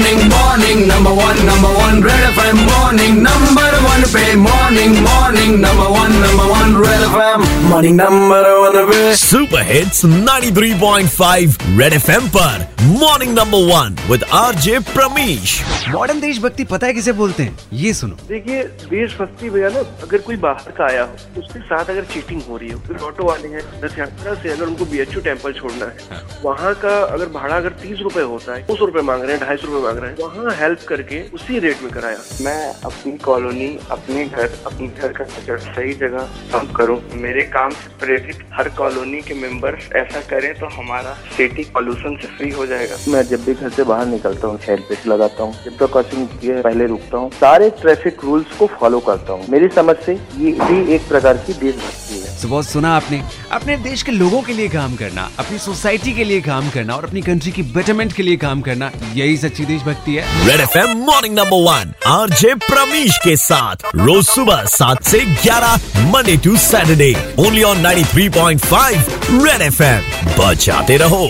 morning, morning, number one, number one, Red FM morning, number one, pay morning, morning, number red FM morning number one पे super hits 93.5 red FM पर morning number one with RJ Pramish modern देशभक्ति पता है किसे बोलते हैं? ये सुनो। देखिए देशभक्ति भैया ना अगर कोई बाहर का आया हो उसके साथ अगर चीटिंग हो रही हो फिर ऑटो वाले हैं रथ यात्रा से अगर उनको बीएचयू टेंपल छोड़ना है वहाँ का अगर भाड़ा अगर तीस रूपए होता है दो सौ रुपए मांग रहे हैं ढाई सौ रुपए मांग रहे हैं वहाँ हेल्प करके उसी रेट में कराया। मैं अपनी कॉलोनी अपने घर अपने घर का सही जगह करूँ। मेरे काम से प्रेरित हर कॉलोनी के मेंबर्स ऐसा करें तो हमारा सिटी पॉल्यूशन से फ्री हो जाएगा। मैं जब भी घर से बाहर निकलता हूँ हेलमेट लगाता हूँ जब तक क्रॉसिंग पहले रुकता हूँ, सारे ट्रैफ़िक रूल्स को फॉलो करता हूँ। मेरी समझ से ये भी एक प्रकार की देशभक्ति तो बहुत सुना आपने। अपने देश के लोगों के लिए काम करना, अपनी सोसाइटी के लिए काम करना और अपनी कंट्री की बेटरमेंट के लिए काम करना, यही सच्ची देशभक्ति है। Red F M morning number one R J Pravesh के साथ। रोज सुबह सात से ग्यारह Monday to Saturday only on 93.5 red F M बचाते रहो।